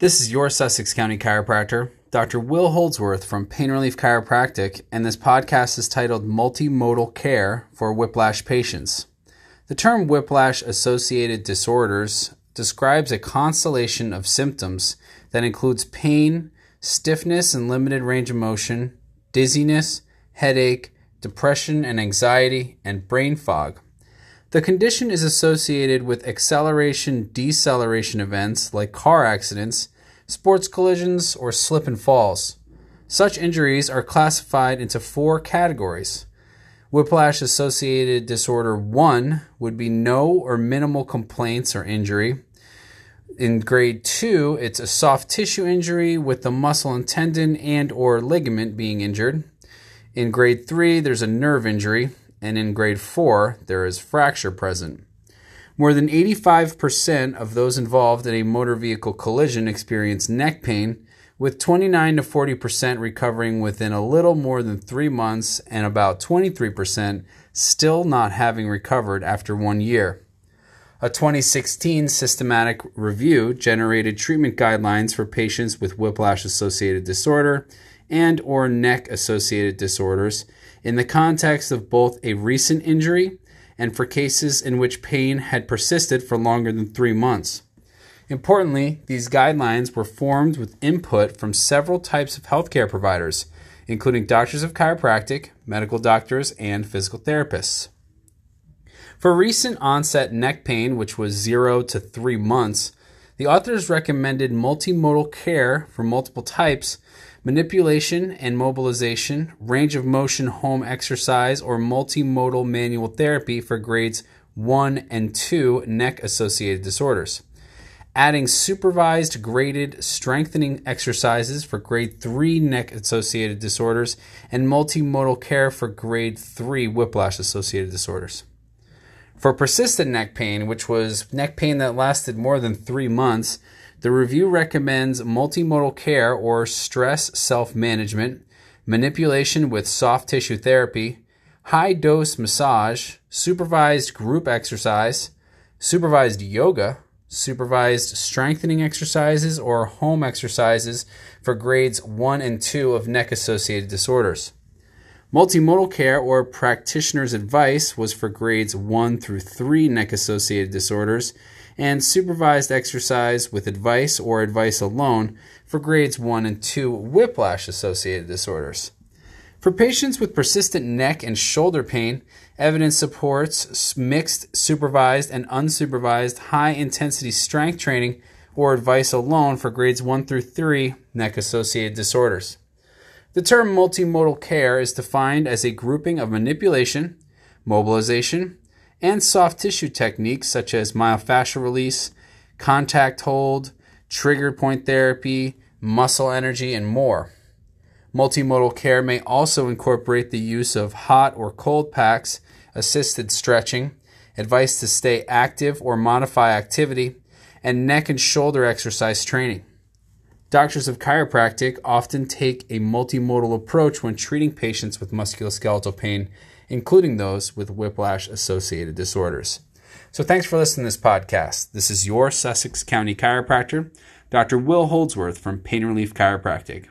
This is your Sussex County chiropractor, Dr. Will Holdsworth from Pain Relief Chiropractic, and this podcast is titled Multimodal Care for Whiplash Patients. The term whiplash associated disorders describes a constellation of symptoms that includes pain, stiffness and limited range of motion, dizziness, headache, depression and anxiety, and brain fog. The condition is associated with acceleration deceleration events like car accidents, sports collisions, or slip and falls. Such injuries are classified into four categories. Whiplash associated disorder 1 would be no or minimal complaints or injury. In grade 2, it's a soft tissue injury with the muscle and tendon and or ligament being injured. In grade 3, there's a nerve injury and in grade 4, there is fracture present. More than 85% of those involved in a motor vehicle collision experience neck pain, with 29 to 40% recovering within a little more than three months and about 23% still not having recovered after one year. A 2016 systematic review generated treatment guidelines for patients with whiplash associated disorder and or neck associated disorders in the context of both a recent injury and for cases in which pain had persisted for longer than 3 months. Importantly, these guidelines were formed with input from several types of healthcare providers, including doctors of chiropractic, medical doctors, and physical therapists. For recent onset neck pain, which was 0 to 3 months, the authors recommended multimodal care for multiple types manipulation and mobilization, range of motion home exercise, or multimodal manual therapy for grades 1 and 2 neck associated disorders. Adding supervised graded strengthening exercises for grade 3 neck associated disorders and multimodal care for grade 3 whiplash associated disorders. For persistent neck pain, which was neck pain that lasted more than three months, the review recommends multimodal care or stress self management, manipulation with soft tissue therapy, high dose massage, supervised group exercise, supervised yoga, supervised strengthening exercises, or home exercises for grades 1 and 2 of neck associated disorders. Multimodal care or practitioner's advice was for grades 1 through 3 neck associated disorders and supervised exercise with advice or advice alone for grades 1 and 2 whiplash associated disorders. For patients with persistent neck and shoulder pain, evidence supports mixed supervised and unsupervised high intensity strength training or advice alone for grades 1 through 3 neck associated disorders. The term multimodal care is defined as a grouping of manipulation, mobilization, and soft tissue techniques such as myofascial release, contact hold, trigger point therapy, muscle energy, and more. Multimodal care may also incorporate the use of hot or cold packs, assisted stretching, advice to stay active or modify activity, and neck and shoulder exercise training. Doctors of chiropractic often take a multimodal approach when treating patients with musculoskeletal pain including those with whiplash associated disorders. So thanks for listening to this podcast. This is your Sussex County chiropractor, Dr. Will Holdsworth from Pain Relief Chiropractic.